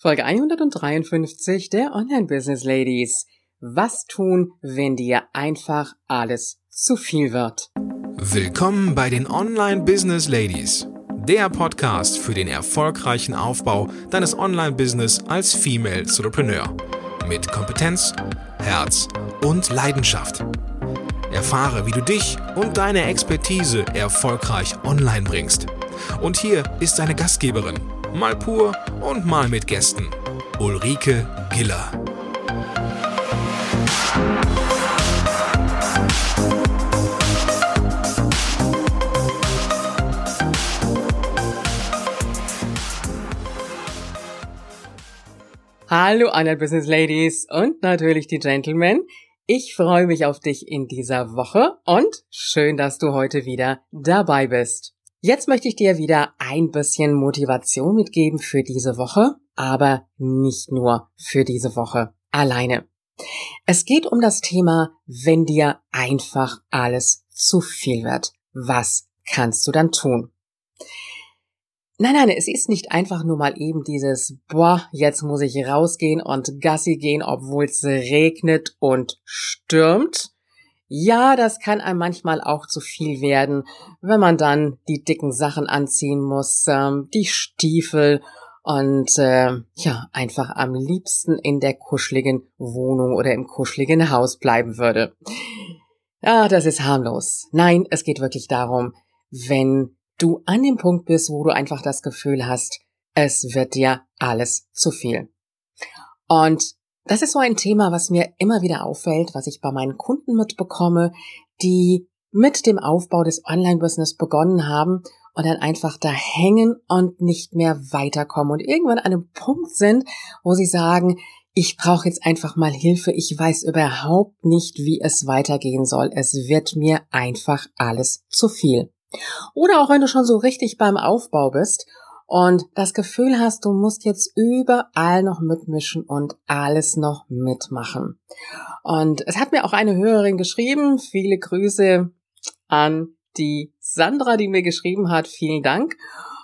Folge 153 der Online Business Ladies. Was tun, wenn dir einfach alles zu viel wird? Willkommen bei den Online Business Ladies, der Podcast für den erfolgreichen Aufbau deines Online Business als Female Entrepreneur mit Kompetenz, Herz und Leidenschaft. Erfahre, wie du dich und deine Expertise erfolgreich online bringst. Und hier ist deine Gastgeberin mal pur und mal mit Gästen. Ulrike Giller. Hallo Online Business Ladies und natürlich die Gentlemen. Ich freue mich auf dich in dieser Woche und schön, dass du heute wieder dabei bist. Jetzt möchte ich dir wieder ein bisschen Motivation mitgeben für diese Woche, aber nicht nur für diese Woche alleine. Es geht um das Thema, wenn dir einfach alles zu viel wird. Was kannst du dann tun? Nein, nein, es ist nicht einfach nur mal eben dieses, boah, jetzt muss ich rausgehen und Gassi gehen, obwohl es regnet und stürmt, ja, das kann einem manchmal auch zu viel werden, wenn man dann die dicken Sachen anziehen muss, ähm, die Stiefel und äh, ja, einfach am liebsten in der kuscheligen Wohnung oder im kuscheligen Haus bleiben würde. Ja, das ist harmlos. Nein, es geht wirklich darum, wenn du an dem Punkt bist, wo du einfach das Gefühl hast, es wird dir alles zu viel. Und das ist so ein Thema, was mir immer wieder auffällt, was ich bei meinen Kunden mitbekomme, die mit dem Aufbau des Online-Business begonnen haben und dann einfach da hängen und nicht mehr weiterkommen und irgendwann an einem Punkt sind, wo sie sagen, ich brauche jetzt einfach mal Hilfe, ich weiß überhaupt nicht, wie es weitergehen soll, es wird mir einfach alles zu viel. Oder auch wenn du schon so richtig beim Aufbau bist und das Gefühl hast, du musst jetzt überall noch mitmischen und alles noch mitmachen. Und es hat mir auch eine Hörerin geschrieben, viele Grüße an die Sandra, die mir geschrieben hat, vielen Dank.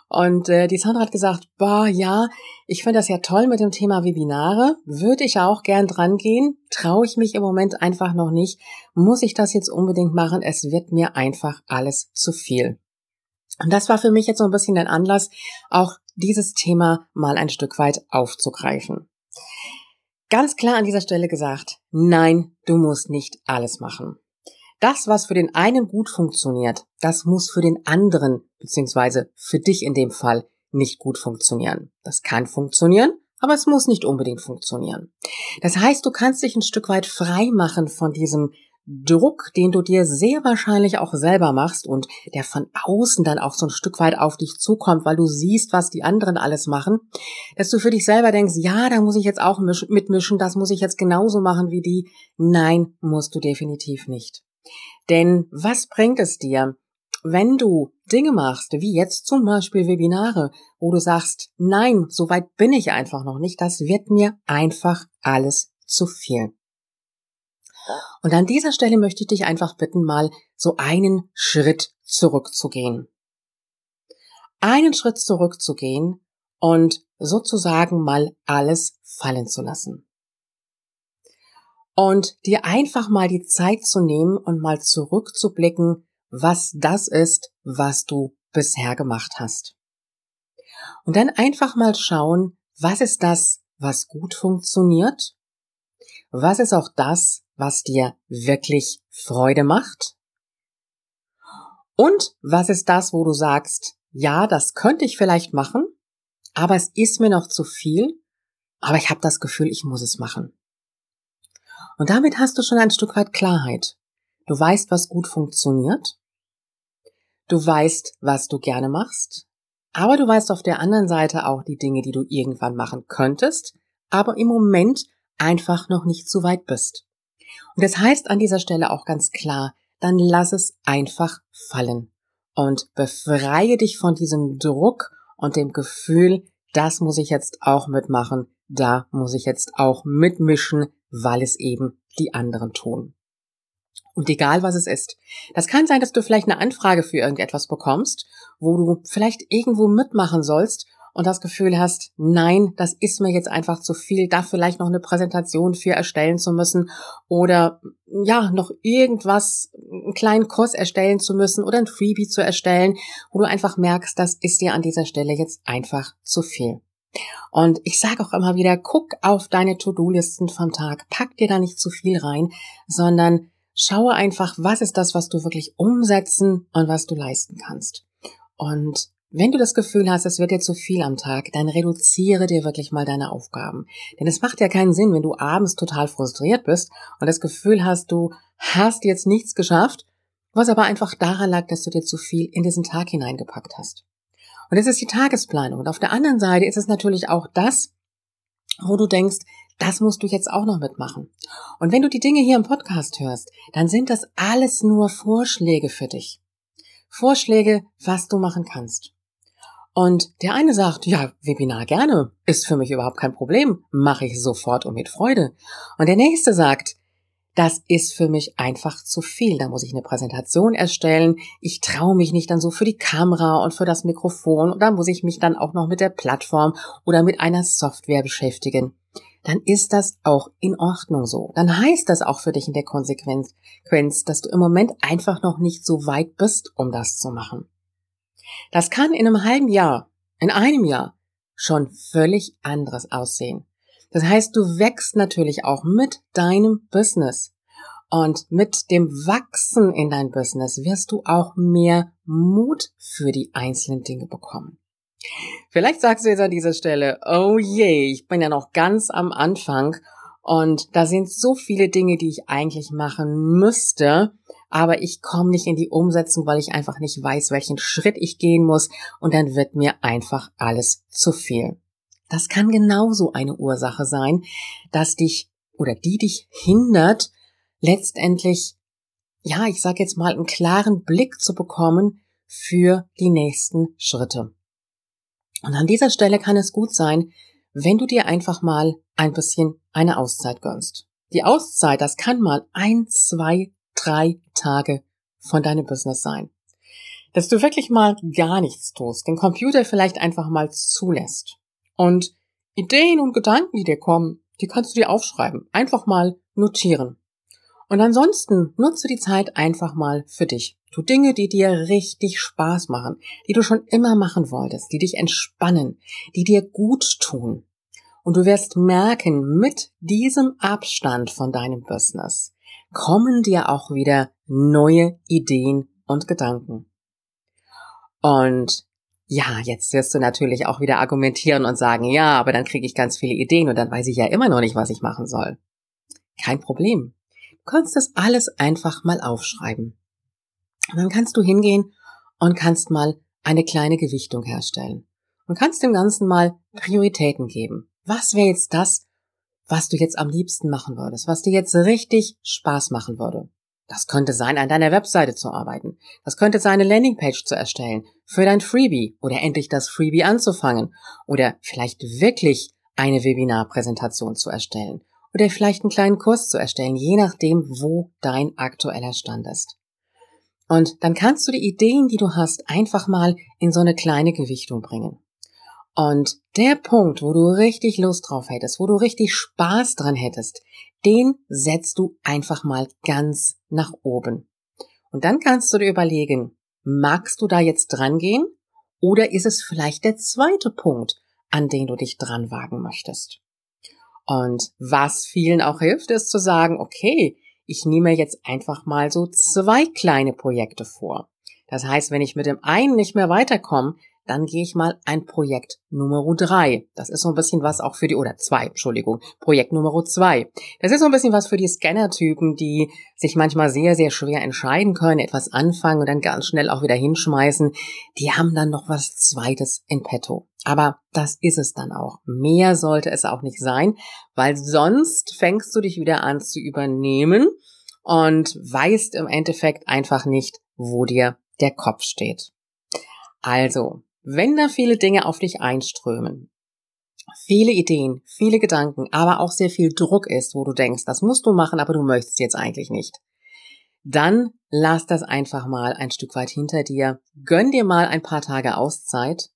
Und äh, die Sandra hat gesagt, boah, ja, ich finde das ja toll mit dem Thema Webinare, würde ich auch gern dran gehen, traue ich mich im Moment einfach noch nicht, muss ich das jetzt unbedingt machen, es wird mir einfach alles zu viel. Und das war für mich jetzt so ein bisschen ein Anlass, auch dieses Thema mal ein Stück weit aufzugreifen. Ganz klar an dieser Stelle gesagt, nein, du musst nicht alles machen. Das, was für den einen gut funktioniert, das muss für den anderen, beziehungsweise für dich in dem Fall, nicht gut funktionieren. Das kann funktionieren, aber es muss nicht unbedingt funktionieren. Das heißt, du kannst dich ein Stück weit frei machen von diesem Druck, den du dir sehr wahrscheinlich auch selber machst und der von außen dann auch so ein Stück weit auf dich zukommt, weil du siehst, was die anderen alles machen, dass du für dich selber denkst, ja, da muss ich jetzt auch mitmischen, das muss ich jetzt genauso machen wie die. Nein, musst du definitiv nicht. Denn was bringt es dir, wenn du Dinge machst, wie jetzt zum Beispiel Webinare, wo du sagst, nein, so weit bin ich einfach noch nicht, das wird mir einfach alles zu viel. Und an dieser Stelle möchte ich dich einfach bitten, mal so einen Schritt zurückzugehen. Einen Schritt zurückzugehen und sozusagen mal alles fallen zu lassen. Und dir einfach mal die Zeit zu nehmen und mal zurückzublicken, was das ist, was du bisher gemacht hast. Und dann einfach mal schauen, was ist das, was gut funktioniert? Was ist auch das, was dir wirklich Freude macht? Und was ist das, wo du sagst, ja, das könnte ich vielleicht machen, aber es ist mir noch zu viel, aber ich habe das Gefühl, ich muss es machen. Und damit hast du schon ein Stück weit Klarheit. Du weißt, was gut funktioniert. Du weißt, was du gerne machst. Aber du weißt auf der anderen Seite auch die Dinge, die du irgendwann machen könntest, aber im Moment einfach noch nicht so weit bist. Und das heißt an dieser Stelle auch ganz klar, dann lass es einfach fallen und befreie dich von diesem Druck und dem Gefühl, das muss ich jetzt auch mitmachen, da muss ich jetzt auch mitmischen, weil es eben die anderen tun. Und egal was es ist. Das kann sein, dass du vielleicht eine Anfrage für irgendetwas bekommst, wo du vielleicht irgendwo mitmachen sollst und das Gefühl hast, nein, das ist mir jetzt einfach zu viel, da vielleicht noch eine Präsentation für erstellen zu müssen oder ja, noch irgendwas, einen kleinen Kurs erstellen zu müssen oder ein Freebie zu erstellen, wo du einfach merkst, das ist dir an dieser Stelle jetzt einfach zu viel. Und ich sage auch immer wieder, guck auf deine To-Do-Listen vom Tag, pack dir da nicht zu viel rein, sondern schaue einfach, was ist das, was du wirklich umsetzen und was du leisten kannst. Und wenn du das Gefühl hast, es wird dir zu viel am Tag, dann reduziere dir wirklich mal deine Aufgaben. Denn es macht ja keinen Sinn, wenn du abends total frustriert bist und das Gefühl hast, du hast jetzt nichts geschafft, was aber einfach daran lag, dass du dir zu viel in diesen Tag hineingepackt hast. Und das ist die Tagesplanung. Und auf der anderen Seite ist es natürlich auch das, wo du denkst, das musst du jetzt auch noch mitmachen. Und wenn du die Dinge hier im Podcast hörst, dann sind das alles nur Vorschläge für dich. Vorschläge, was du machen kannst. Und der eine sagt, ja, Webinar gerne, ist für mich überhaupt kein Problem, mache ich sofort und mit Freude. Und der nächste sagt, das ist für mich einfach zu viel. Da muss ich eine Präsentation erstellen. Ich traue mich nicht dann so für die Kamera und für das Mikrofon. Und da muss ich mich dann auch noch mit der Plattform oder mit einer Software beschäftigen. Dann ist das auch in Ordnung so. Dann heißt das auch für dich in der Konsequenz, dass du im Moment einfach noch nicht so weit bist, um das zu machen. Das kann in einem halben Jahr, in einem Jahr schon völlig anderes aussehen. Das heißt, du wächst natürlich auch mit deinem Business. Und mit dem Wachsen in dein Business wirst du auch mehr Mut für die einzelnen Dinge bekommen. Vielleicht sagst du jetzt an dieser Stelle, oh je, ich bin ja noch ganz am Anfang und da sind so viele Dinge, die ich eigentlich machen müsste, aber ich komme nicht in die Umsetzung, weil ich einfach nicht weiß, welchen Schritt ich gehen muss und dann wird mir einfach alles zu viel. Das kann genauso eine Ursache sein, dass dich oder die dich hindert, letztendlich, ja, ich sage jetzt mal, einen klaren Blick zu bekommen für die nächsten Schritte. Und an dieser Stelle kann es gut sein, wenn du dir einfach mal ein bisschen eine Auszeit gönnst. Die Auszeit, das kann mal ein, zwei, drei Tage von deinem Business sein. Dass du wirklich mal gar nichts tust, den Computer vielleicht einfach mal zulässt. Und Ideen und Gedanken, die dir kommen, die kannst du dir aufschreiben. Einfach mal notieren. Und ansonsten nutze die Zeit einfach mal für dich. Tu Dinge, die dir richtig Spaß machen, die du schon immer machen wolltest, die dich entspannen, die dir gut tun. Und du wirst merken, mit diesem Abstand von deinem Business, kommen dir auch wieder neue Ideen und Gedanken. Und ja, jetzt wirst du natürlich auch wieder argumentieren und sagen, ja, aber dann kriege ich ganz viele Ideen und dann weiß ich ja immer noch nicht, was ich machen soll. Kein Problem. Du kannst das alles einfach mal aufschreiben. Und dann kannst du hingehen und kannst mal eine kleine Gewichtung herstellen. Und kannst dem Ganzen mal Prioritäten geben. Was wäre jetzt das, was du jetzt am liebsten machen würdest, was dir jetzt richtig Spaß machen würde. Das könnte sein, an deiner Webseite zu arbeiten. Das könnte sein, eine Landingpage zu erstellen für dein Freebie oder endlich das Freebie anzufangen oder vielleicht wirklich eine Webinarpräsentation zu erstellen oder vielleicht einen kleinen Kurs zu erstellen, je nachdem, wo dein aktueller Stand ist. Und dann kannst du die Ideen, die du hast, einfach mal in so eine kleine Gewichtung bringen. Und der Punkt, wo du richtig Lust drauf hättest, wo du richtig Spaß dran hättest, den setzt du einfach mal ganz nach oben. Und dann kannst du dir überlegen, magst du da jetzt dran gehen? Oder ist es vielleicht der zweite Punkt, an den du dich dran wagen möchtest? Und was vielen auch hilft, ist zu sagen, okay, ich nehme jetzt einfach mal so zwei kleine Projekte vor. Das heißt, wenn ich mit dem einen nicht mehr weiterkomme, dann gehe ich mal ein Projekt Nummer drei. Das ist so ein bisschen was auch für die, oder zwei, Entschuldigung, Projekt Nummer zwei. Das ist so ein bisschen was für die Scanner-Typen, die sich manchmal sehr, sehr schwer entscheiden können, etwas anfangen und dann ganz schnell auch wieder hinschmeißen. Die haben dann noch was Zweites in petto. Aber das ist es dann auch. Mehr sollte es auch nicht sein, weil sonst fängst du dich wieder an zu übernehmen und weißt im Endeffekt einfach nicht, wo dir der Kopf steht. Also, wenn da viele Dinge auf dich einströmen, viele Ideen, viele Gedanken, aber auch sehr viel Druck ist, wo du denkst, das musst du machen, aber du möchtest jetzt eigentlich nicht, dann lass das einfach mal ein Stück weit hinter dir, gönn dir mal ein paar Tage Auszeit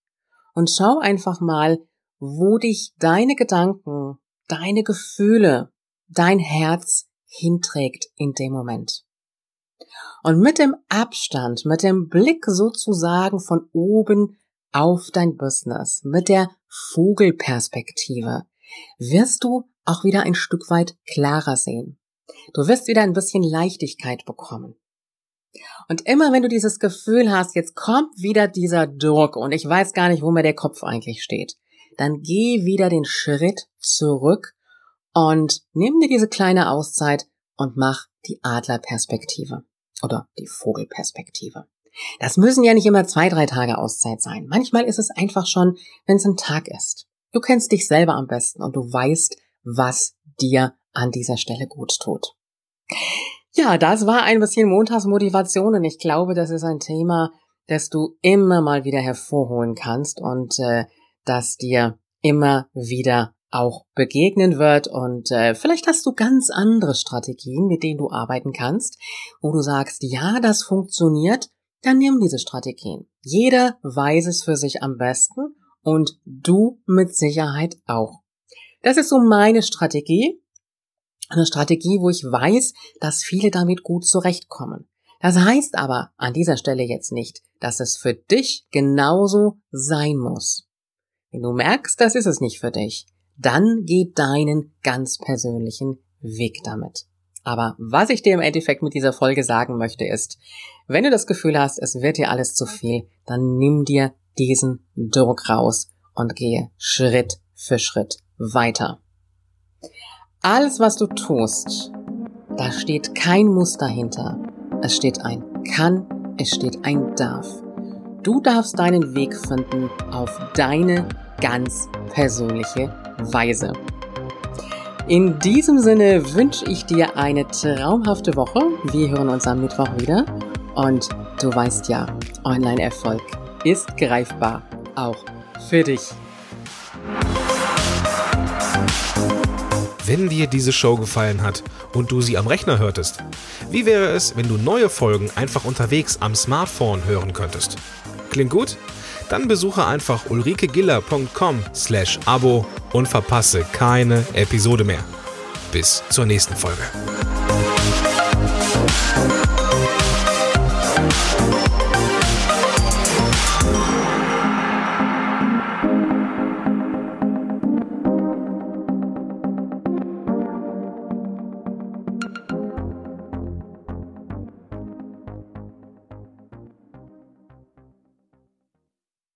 und schau einfach mal, wo dich deine Gedanken, deine Gefühle, dein Herz hinträgt in dem Moment. Und mit dem Abstand, mit dem Blick sozusagen von oben auf dein Business, mit der Vogelperspektive, wirst du auch wieder ein Stück weit klarer sehen. Du wirst wieder ein bisschen Leichtigkeit bekommen. Und immer wenn du dieses Gefühl hast, jetzt kommt wieder dieser Druck und ich weiß gar nicht, wo mir der Kopf eigentlich steht, dann geh wieder den Schritt zurück und nimm dir diese kleine Auszeit und mach die Adlerperspektive oder die Vogelperspektive. Das müssen ja nicht immer zwei, drei Tage Auszeit sein. Manchmal ist es einfach schon, wenn es ein Tag ist. Du kennst dich selber am besten und du weißt, was dir an dieser Stelle gut tut. Ja, das war ein bisschen Montagsmotivation und ich glaube, das ist ein Thema, das du immer mal wieder hervorholen kannst und äh, das dir immer wieder auch begegnen wird und äh, vielleicht hast du ganz andere Strategien, mit denen du arbeiten kannst, wo du sagst, ja, das funktioniert, dann nimm diese Strategien. Jeder weiß es für sich am besten und du mit Sicherheit auch. Das ist so meine Strategie. Eine Strategie, wo ich weiß, dass viele damit gut zurechtkommen. Das heißt aber an dieser Stelle jetzt nicht, dass es für dich genauso sein muss. Wenn du merkst, das ist es nicht für dich, dann geh deinen ganz persönlichen Weg damit. Aber was ich dir im Endeffekt mit dieser Folge sagen möchte ist, wenn du das Gefühl hast, es wird dir alles zu viel, dann nimm dir diesen Druck raus und gehe Schritt für Schritt weiter. Alles, was du tust, da steht kein Muss dahinter. Es steht ein kann, es steht ein darf. Du darfst deinen Weg finden auf deine ganz persönliche Weise. In diesem Sinne wünsche ich dir eine traumhafte Woche. Wir hören uns am Mittwoch wieder. Und du weißt ja, Online-Erfolg ist greifbar, auch für dich. Wenn dir diese Show gefallen hat und du sie am Rechner hörtest, wie wäre es, wenn du neue Folgen einfach unterwegs am Smartphone hören könntest? Klingt gut? Dann besuche einfach ulrikegiller.com slash Abo und verpasse keine Episode mehr. Bis zur nächsten Folge.